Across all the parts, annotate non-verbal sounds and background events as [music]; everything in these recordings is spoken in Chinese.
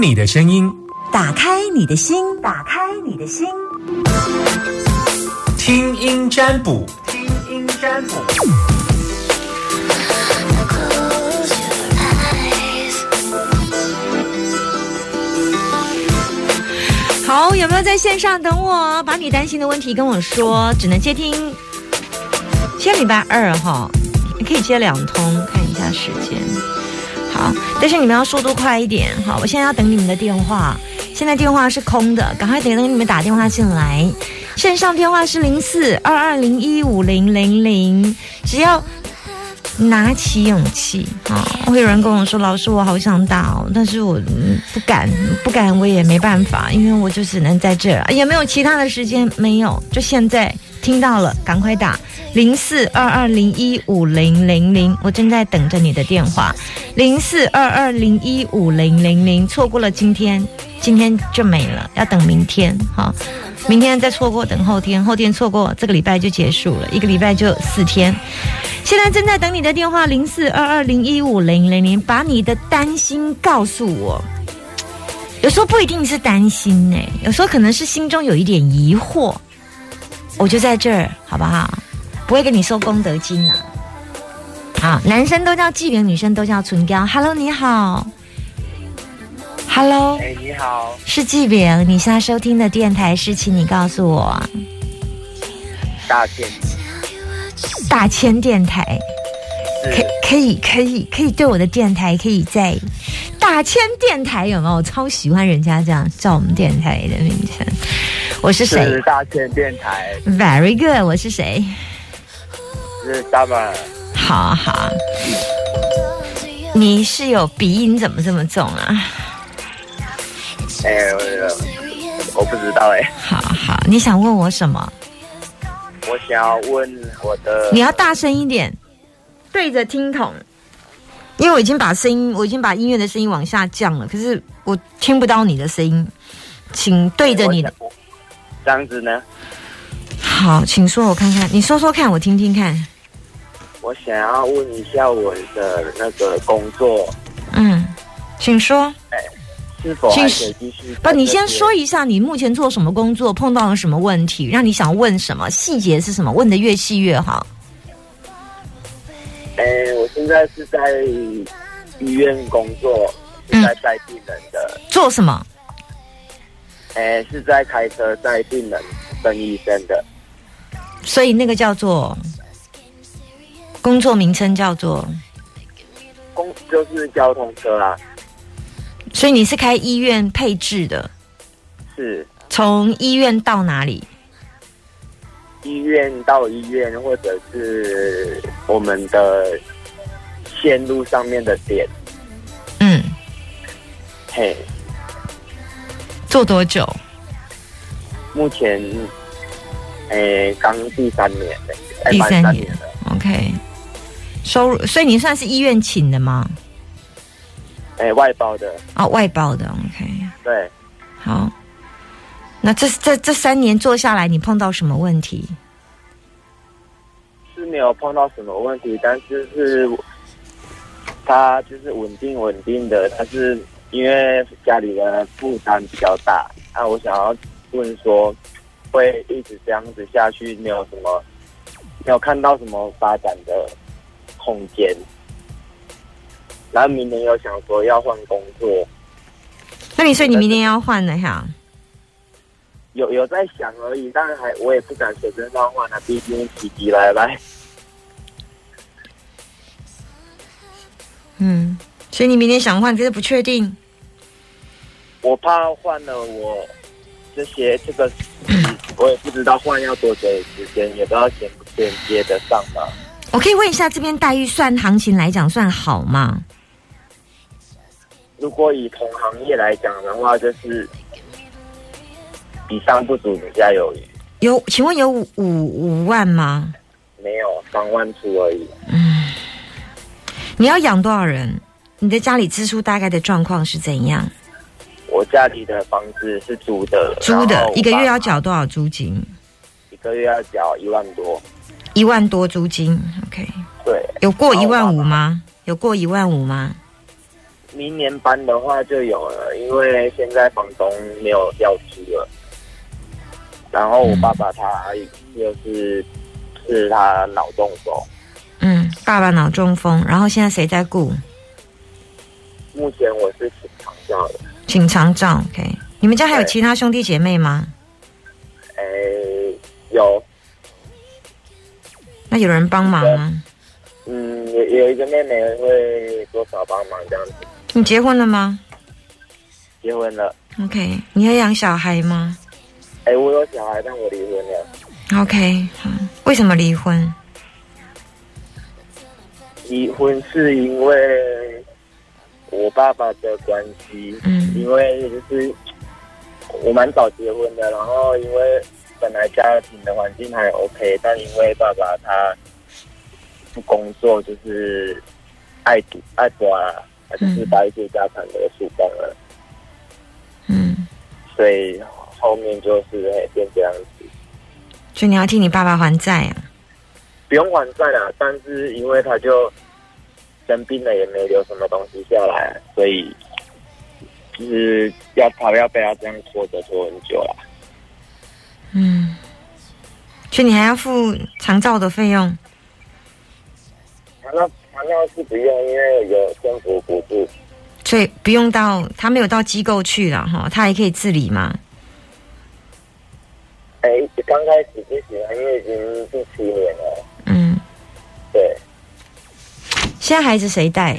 你的声音，打开你的心，打开你的心，听音占卜，听音占卜。好，有没有在线上等我？把你担心的问题跟我说，只能接听。今天礼拜二哈，你可以接两通，看一下时间。但是你们要速度快一点。好，我现在要等你们的电话，现在电话是空的，赶快等等你们打电话进来。线上电话是零四二二零一五零零零，只要拿起勇气啊！会有人跟我说：“老师，我好想打哦，但是我不敢，不敢，我也没办法，因为我就只能在这儿。也没有其他的时间，没有，就现在听到了，赶快打零四二二零一五零零零，我正在等着你的电话。零四二二零一五零零零，错过了今天，今天就没了，要等明天。好，明天再错过，等后天，后天错过，这个礼拜就结束了，一个礼拜就四天。现在正在等你的电话，零四二二零一五零零零，把你的担心告诉我。有时候不一定是担心呢，有时候可能是心中有一点疑惑，我就在这儿，好不好？不会给你收功德金啊。好，男生都叫纪元，女生都叫唇膏。Hello，你好。Hello，哎，你好，是纪炳，你现在收听的电台是，请你告诉我，大千，大千电台。可可以可以可以对我的电台可以在大千电台有没有？我超喜欢人家这样叫我们电台的名称。我是谁？是大千电台。Very good，我是谁？是 Summer。好好。你是有鼻音怎么这么重啊？哎、我我不知道哎、好好，你想问我什么？我想要问我的，你要大声一点，对着听筒，因为我已经把声音，我已经把音乐的声音往下降了，可是我听不到你的声音，请对着你的。这样子呢？好，请说，我看看，你说说看，我听听看。我想要问一下我的那个工作嗯，请说。是否还请可以继续？不，你先说。一下你目前做什么工作，碰到了什么问题，让你想问什么，细节是什么？问的越细越好。哎、我现在是在医院工作，是在带病人的，做什么？哎、是在开车载病人跟医生的。所以那个叫做工作名称叫做，工就是交通车啊，所以你是开医院配置的，是从医院到哪里？医院到医院，或者是我们的线路上面的点。嗯，嘿，做多久？目前，诶，刚第三年了，哎第三年三年了。OK，收入，所以你算是医院请的吗？诶，外包的，哦，外包的。OK，对，好。那这这这三年做下来，你碰到什么问题？是没有碰到什么问题，但是是，他就是稳定稳定的，但是因为家里的负担比较大，那我想要问说，会一直这样子下去，没有什么，没有看到什么发展的空间。然后明年又想说要换工作，那你所以你明年要换了哈？有有在想而已，但是还我也不敢随便乱换啊，毕竟喜极来来。嗯，所以你明年想换，可是不确定。我怕换了我这些这个，我也不知道换要多久的时间，也不知道衔不衔接得上嘛。我可以问一下，这边待遇算行情来讲算好吗？如果以同行业来讲的话，就是比上不足，比下有余，有，请问有五五五万吗？没有三万出而已。嗯你要养多少人？你的家里支出大概的状况是怎样？我家里的房子是租的，租的一个月要缴多少租金？一个月要缴一万多。一万多租金，OK，对，有过一万五吗？有过一万五吗？明年搬的话就有了，因为现在房东没有要租了。然后我爸爸他又是是他脑中风，嗯，爸爸脑中风，然后现在谁在顾？目前我是请长照的。请长照，OK。你们家还有其他兄弟姐妹吗？诶，有，那有人帮忙吗？嗯，有有一个妹妹会多少帮忙这样子。你结婚了吗结婚了，？OK。你要养小孩吗哎，我有小孩，但我离婚了。？OK。好，为什么离婚？离婚是因为我爸爸的关系，嗯因为就是我蛮早结婚的，然后因为本来家庭的环境还 OK，但因为爸爸他不工作，就是爱赌爱抓，他就是把一些家产都输光了，嗯，所以后面就是哎变这样子。所以你要替你爸爸还债啊？不用还债了，但是因为他就生病了，也没留什么东西下来，所以就是要他要被他这样拖着拖很久了。嗯。所以你还要付长照的费用？糖尿是不用，因为有政府补助。所以不用到他没有到机构去了哈，他还可以自理嘛。哎，刚开始不行，因为已经第七年了。嗯，对，现在孩子谁带？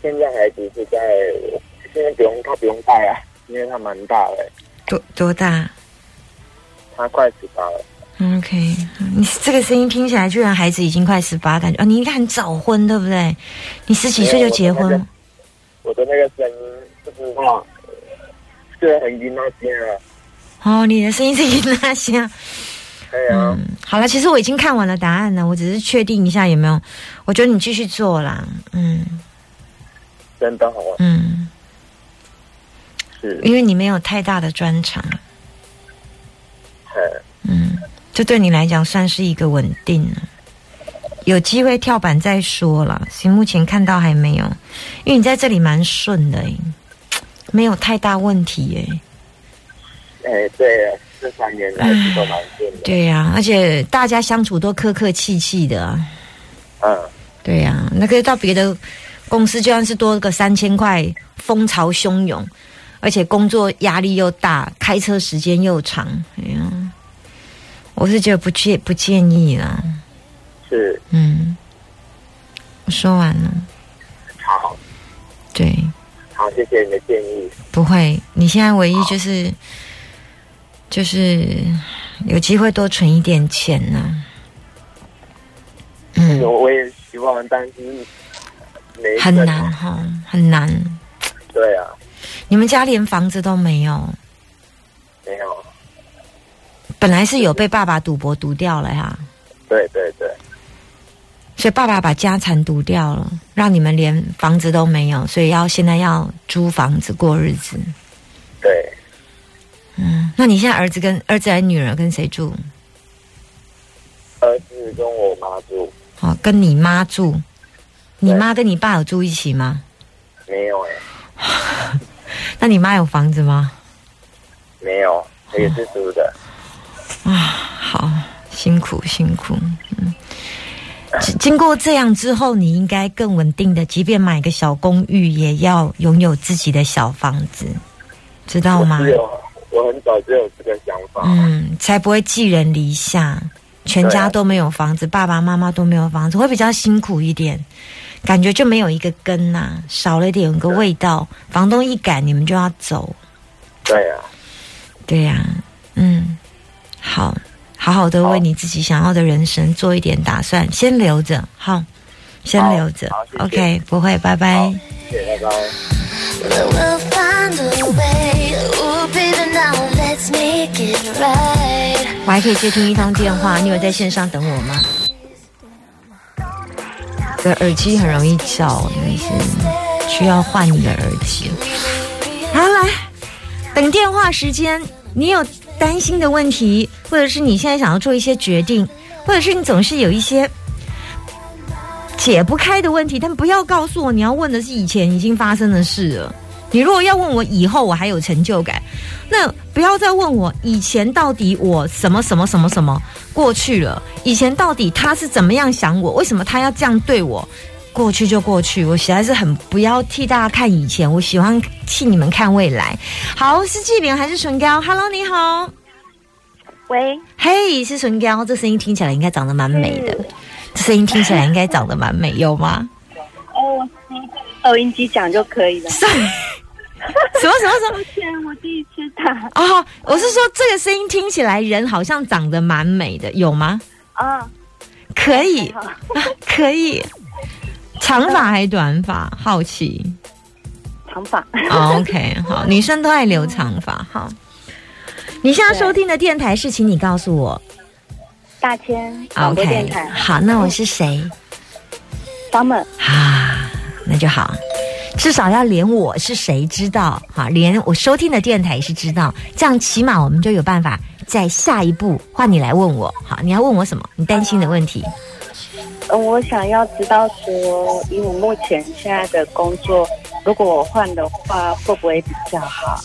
现在孩子是在，现在不用他不用带啊，因为他蛮大的，多多大他快十八了。？OK，你这个声音听起来，居然孩子已经快十八，感觉啊，你应该很早婚，对不对？你十几岁就结婚我的那个，我的那个声音不知道，是很阴那些啊。哦，你的声音是阴那香。[laughs] 对啊，嗯，好了，其实我已经看完了答案了，我只是确定一下有没有。我觉得你继续做啦，嗯真的好啊，嗯，是，因为你没有太大的专长，嗯，嗯，这对你来讲算是一个稳定。了。有机会跳板再说啦，其实目前看到还没有，因为你在这里蛮顺的、欸，没有太大问题哎、哎，对了，这三年来都蛮顺的。对呀、而且大家相处都客客气气的、啊，嗯，对呀、那个到别的公司就算是多个三千块，风潮汹涌，而且工作压力又大，开车时间又长，哎呀，我是觉得不建不建议啦。是，嗯，我说完了，好，对，好，谢谢你的建议。不会，你现在唯一就是就是有机会多存一点钱呢、嗯，我我也希望，但是没很难哈，很难。对啊，你们家连房子都，没有，本来是有被爸爸赌博赌掉了呀，对对对，所以爸爸把家产赌掉了，让你们连房子都没有，所以要现在要租房子过日子。对，嗯，那你现在儿子跟儿子还女儿跟谁住？儿子跟我妈住，哦，跟你妈住。你妈跟你爸有住一起吗？没有哎、[laughs] 那你妈有房子吗？没有，也是租的。啊，好辛苦辛苦，嗯。经经过这样之后，你应该更稳定的，即便买个小公寓，也要拥有自己的小房子，知道吗有我很早就有这个想法。嗯，才不会寄人篱下，全家都没有房子，爸爸妈妈都没有房子，会比较辛苦一点，感觉就没有一个根呐、少了一点有个味道。房东一赶，你们就要走，对啊，对呀、嗯，好，好好的为你自己想要的人生做一点打算，先留着，好，先留着。好谢谢，OK，不会，拜拜。我还可以接听一通电话，你有在线上等我吗？这耳机很容易叫，但是需要换你的耳机。好，来等电话时间，你有担心的问题，或者是你现在想要做一些决定，或者是你总是有一些解不开的问题，但不要告诉我你要问的是以前已经发生的事了。你如果要问我以后我还有成就感，那不要再问我以前到底我什么什么什么什么过去了，以前到底他是怎么样想我，为什么他要这样对我？过去就过去，我实在是很不要替大家看以前，我喜欢替你们看未来。好，是纪灵还是唇膏？Hello，你好，喂，嘿，是唇膏，这声音听起来应该长得蛮美的，这声音听起来应该长得蛮美，有吗？[laughs] 哦，收音机讲就可以了。什么什么什么？抱歉，我第一次打哦，我是说这个声音听起来人好像长得蛮美的，有吗？啊，可以，好，可以，长发还是短发？好奇。长发。哦 OK，好，女生都爱留长发。好，你现在收听的电台是，请你告诉我。大千广播电 OK，台好，那我是谁？，Summer，啊，那就好。至少要连我是谁知道，哈，连我收听的电台是知道，这样起码我们就有办法在下一步换你来问我，好，你要问我什么？你担心的问题？呃，我想要知道说，以我目前现在的工作，如果我换的话，会不会比较好？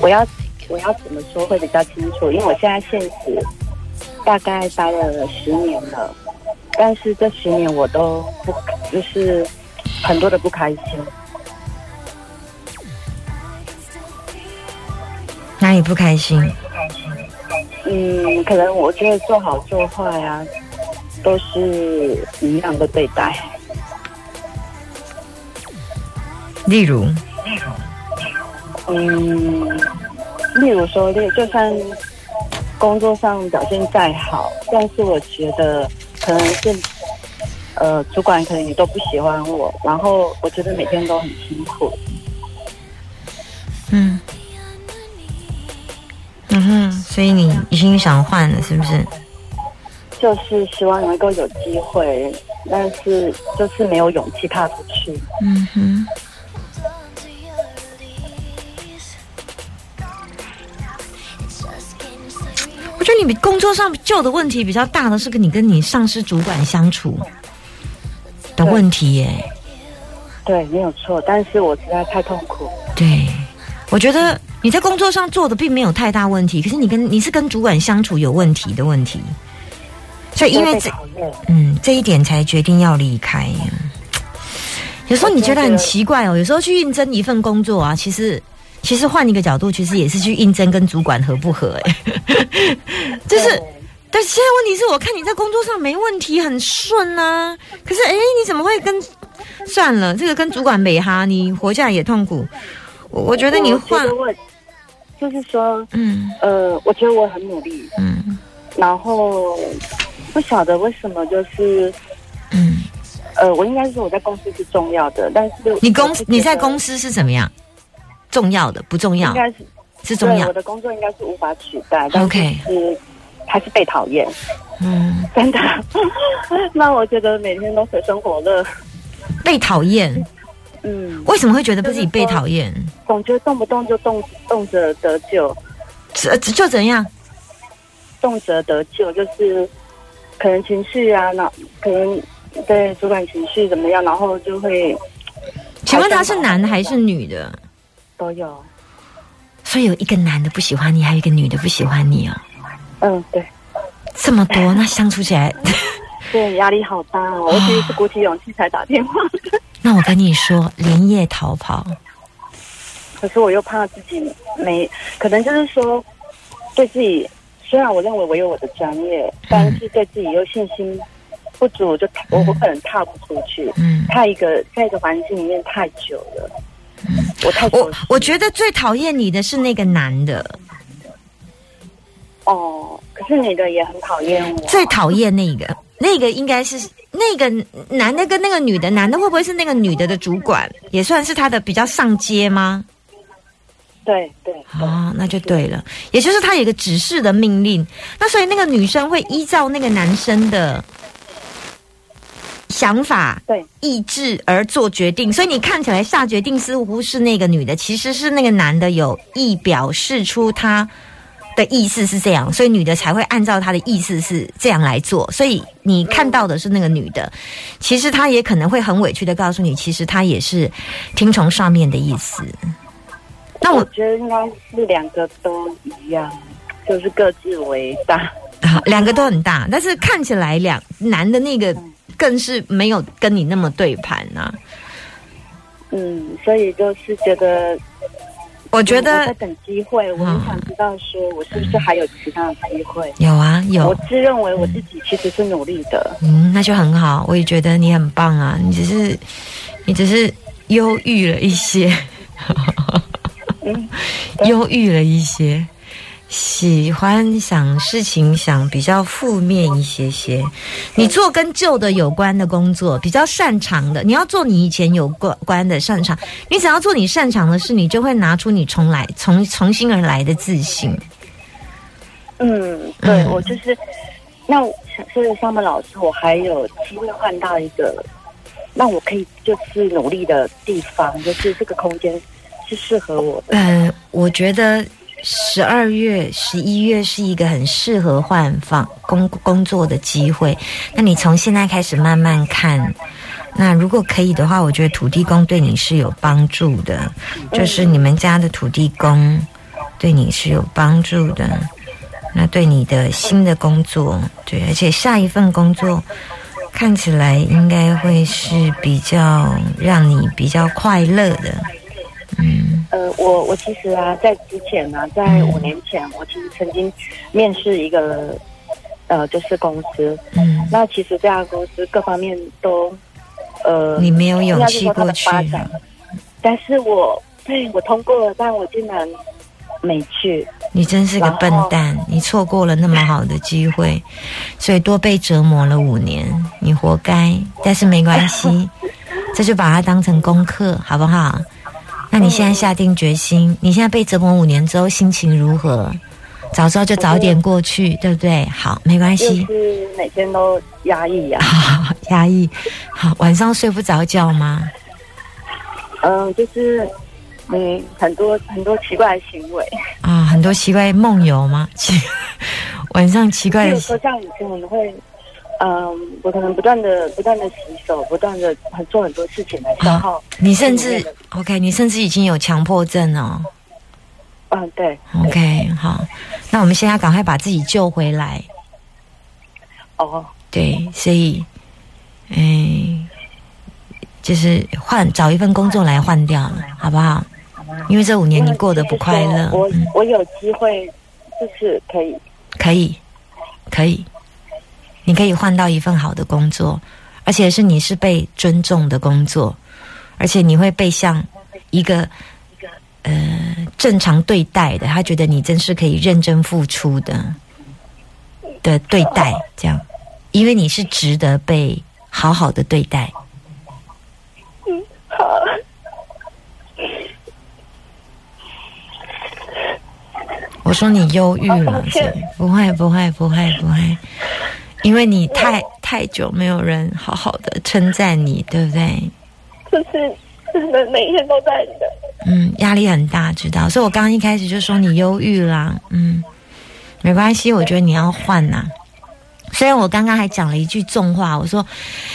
我要我要怎么说会比较清楚？因为我现在现实大概待了十年了，但是这十年我都不就是很多的不开心。哪里不开心？嗯，可能我觉得做好做坏啊，都是一样的对待。例如，嗯，例如说，例就算工作上表现再好，但是我觉得可能是呃，主管可能也都不喜欢我，然后我觉得每天都很辛苦。所以你已经想换了，是不是？就是希望能够有机会，但是就是没有勇气踏出去。嗯哼。我觉得你工作上旧的问题比较大的是跟你跟你上司主管相处的问题耶。对，没有错，但是我实在太痛苦。对，我觉得你在工作上做的并没有太大问题，可是你跟你是跟主管相处有问题的问题，所以因为这，嗯这一点才决定要离开。有时候你觉得很奇怪哦，有时候去应征一份工作啊，其实其实换一个角度，其实也是去应征跟主管合不合哎，[laughs] 就是。但现在问题是我看你在工作上没问题，很顺啊。可是哎，你怎么会跟？算了，这个跟主管没哈，你活下来也痛苦。我我觉得你我换就是说，嗯呃，我觉得我很努力，嗯然后不晓得为什么就是。嗯，呃，我应该说我在公司是重要的，但是你公我是觉得你在公司是怎么样？重要的不重要应？该是是重要对我。的工作应该是无法取代，但是 OK 是还是被讨厌，嗯，真的。[laughs] 那我觉得每天都水深火热，被讨厌，嗯，为什么会觉得自己被讨厌？总觉得动不动就动动辄得救，这就怎样？动辄得救就是可能情绪啊，那可能对主管情绪怎么样，然后就会请问他是男的还是女的？都有。所以有一个男的不喜欢你，还有一个女的不喜欢你哦，嗯，对，这么多，那相处起来，[laughs] 对，压力好大哦。我其实是鼓起勇气才打电话的，那我跟你说，连夜逃跑，可是我又怕自己没，可能就是说对自己，虽然我认为我有我的专业，但是对自己又信心不足，就我我可能踏不出去。嗯，太一个在一个环境里面太久了，我太我我觉得最讨厌你的是那个男的，哦，可是你的也很讨厌我，最讨厌那个，那个应该是那个男的跟那个女的，男的会不会是那个女的的主管，也算是他的比较上阶吗？对对对。哦，那就对了，也就是他有一个指示的命令，那所以那个女生会依照那个男生的想法、对。意志而做决定，所以你看起来下决定似乎是那个女的，其实是那个男的有意表示出他的意思是这样，所以女的才会按照他的意思是这样来做。所以你看到的是那个女的，其实她也可能会很委屈的告诉你，其实她也是听从上面的意思。那我我觉得应该是两个都一样，就是各自为大。好，[laughs] 两个都很大，但是看起来两男的那个更是没有跟你那么对盘呐、嗯，所以就是觉得，我我觉得在等机会，我很想知道说我是不是还有其他的机会。有啊有。我，自认为我自己其实是努力的，嗯，那就很好，我也觉得你很棒啊，你只是你只是忧郁了一些，嗯，[laughs] 忧郁了一些，喜欢想事情想比较负面一些些。你做跟旧的有关的工作，比较擅长的，你要做你以前有关关的擅长。你只要做你擅长的事，你就会拿出你重来从重新而来的自信。嗯，对嗯我就是，那我所以上班老师，我还有机会换到一个让我可以就是努力的地方，就是这个空间是适合我的。呃，我觉得十二月、十一月是一个很适合换房工工作的机会。那你从现在开始慢慢看。那如果可以的话，我觉得土地公对你是有帮助的，就是你们家的土地公对你是有帮助的。那对你的新的工作，对，而且下一份工作看起来应该会是比较让你比较快乐的。嗯呃，我我其实啊，在之前呢、在嗯五年前，我其实曾经面试一个呃，就是公司。嗯。那其实这家公司各方面都呃，你没有勇气过去但是我对我通过了，但我竟然没去。你真是个笨蛋，你错过了那么好的机会，所以多被折磨了五年，你活该。但是没关系，[laughs] 这就把它当成功课，好不好？那你现在下定决心，你现在被折磨五年之后心情如何？早知道就早点过去，对不对？好，没关系就系。是每天都压抑呀、好，[laughs] 压抑。好，晚上睡不着觉吗？嗯、就是嗯，很多很多奇怪的行为，啊，很多奇怪梦游吗？奇 [laughs] 晚上奇怪的比如说像以前我们会，嗯、我可能不断的不断的洗手，不断的很做很多事情来消耗。你甚至 OK，你甚至已经有强迫症哦。嗯，对，OK，好，那我们现在赶快把自己救回来。哦，对，所以，哎，就是换找一份工作来换掉了，好不好？因为这五年你过得不快乐，我嗯，我有机会，就是可以，可以，可以，你可以换到一份好的工作，而且是你是被尊重的工作，而且你会被像一个呃正常对待的，他觉得你真是可以认真付出的的对待，这样，因为你是值得被好好的对待。好，我说你忧郁好了抱，歉。所以不会不会不会不会，因为你太太久没有人好好的称赞你，对不对？就是真的每天都在的。嗯，压力很大，知道。所以我刚刚一开始就说你忧郁啦，嗯，没关系，我觉得你要换呐、虽然我刚刚还讲了一句重话，我说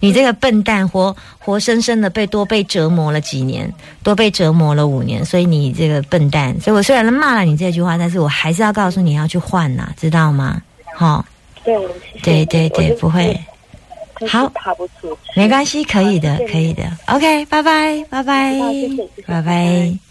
你这个笨蛋活活生生的被多被折磨了几年，多被折磨了五年，所以你这个笨蛋。所以我虽然骂了你这句话，但是我还是要告诉你要去换呐、知道吗？好、对，对对不会，好。没关系，可以的可以的。OK，拜拜，拜拜。拜拜。